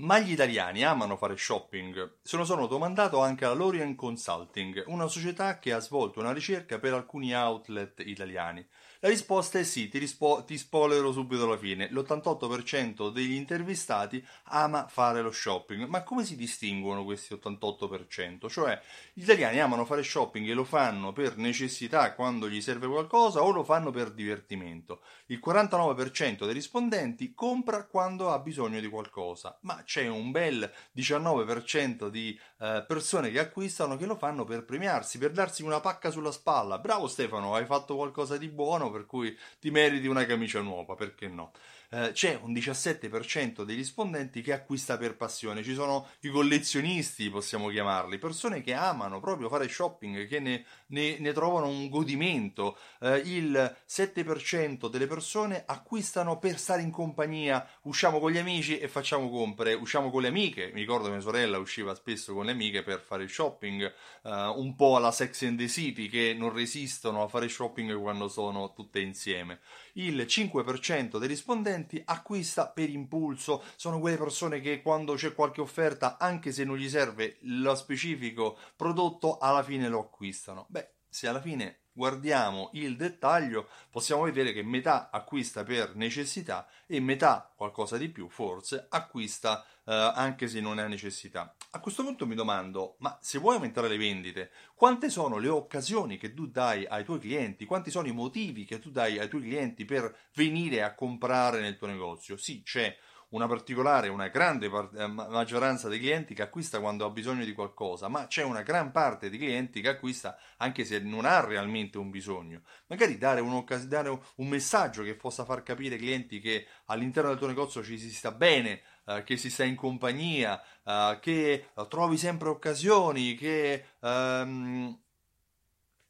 Ma gli italiani amano fare shopping? Se lo sono domandato anche alla Lorient Consulting, una società che ha svolto una ricerca per alcuni outlet italiani. La risposta è sì, ti, rispo- ti spoilerò subito alla fine. L'88% degli intervistati ama fare lo shopping. Ma come si distinguono questi 88%? Cioè, gli italiani amano fare shopping e lo fanno per necessità quando gli serve qualcosa o lo fanno per divertimento. Il 49% dei rispondenti compra quando ha bisogno di qualcosa, ma c'è un bel 19% di eh, persone che acquistano che lo fanno per premiarsi, per darsi una pacca sulla spalla. Bravo Stefano, hai fatto qualcosa di buono per cui ti meriti una camicia nuova, perché no? Eh, c'è un 17% dei rispondenti che acquista per passione, ci sono i collezionisti, possiamo chiamarli, persone che amano proprio fare shopping, che ne, ne, ne trovano un godimento, eh, il 7% delle persone acquistano per stare in compagnia, usciamo con gli amici e facciamo compere, usciamo con le amiche, mi ricordo mia sorella usciva spesso con le amiche per fare shopping, eh, un po' alla Sex and the City che non resistono a fare shopping quando sono tutte insieme. Il 5% dei rispondenti acquista per impulso, sono quelle persone che quando c'è qualche offerta, anche se non gli serve lo specifico prodotto, alla fine lo acquistano. Beh, se alla fine guardiamo il dettaglio, possiamo vedere che metà acquista per necessità e metà, qualcosa di più forse, acquista eh, anche se non ha necessità. A questo punto mi domando, ma se vuoi aumentare le vendite, quante sono le occasioni che tu dai ai tuoi clienti? Quanti sono i motivi che tu dai ai tuoi clienti per venire a comprare nel tuo negozio? Sì, c'è una particolare, una grande eh, maggioranza dei clienti che acquista quando ha bisogno di qualcosa, ma c'è una gran parte di clienti che acquista anche se non ha realmente un bisogno. Magari dare, dare un messaggio che possa far capire ai clienti che all'interno del tuo negozio ci si sta bene, eh, che si sta in compagnia, eh, che eh, trovi sempre occasioni, che ehm,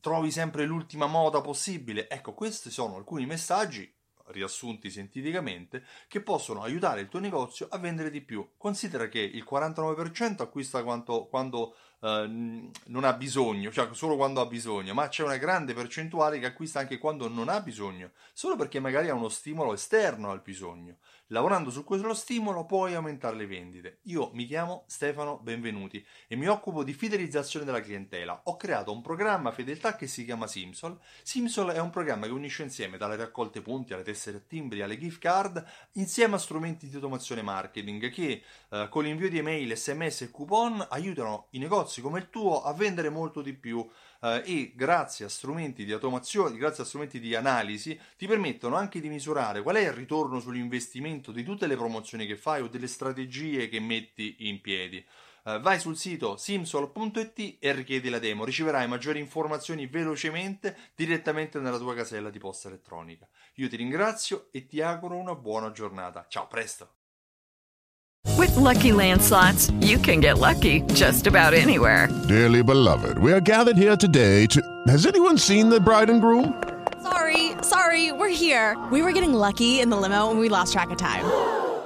trovi sempre l'ultima moda possibile. Ecco, questi sono alcuni messaggi riassunti sinteticamente, che possono aiutare il tuo negozio a vendere di più. Considera che il 49% acquista quanto, quando eh, non ha bisogno, cioè solo quando ha bisogno, ma c'è una grande percentuale che acquista anche quando non ha bisogno, solo perché magari ha uno stimolo esterno al bisogno. Lavorando su quello stimolo puoi aumentare le vendite. Io mi chiamo Stefano Benvenuti e mi occupo di fidelizzazione della clientela. Ho creato un programma fedeltà che si chiama Simsol. Simsol è un programma che unisce insieme dalle raccolte punti alle tessere a timbri alle gift card insieme a strumenti di automazione marketing che eh, con l'invio di email, sms e coupon aiutano i negozi come il tuo a vendere molto di più eh, e grazie a strumenti di automazione, grazie a strumenti di analisi, ti permettono anche di misurare qual è il ritorno sull'investimento di tutte le promozioni che fai o delle strategie che metti in piedi. Uh, vai sul sito simsol.it e richiedi la demo. Riceverai maggiori informazioni velocemente direttamente nella tua casella di posta elettronica. Io ti ringrazio e ti auguro una buona giornata. Ciao, presto! With lucky landslots, you can get lucky just about anywhere. Dearly beloved, we are gathered here today to. Has anyone seen the bride and groom? Sorry, sorry, we're here. We were getting lucky in the limo and we lost track of time.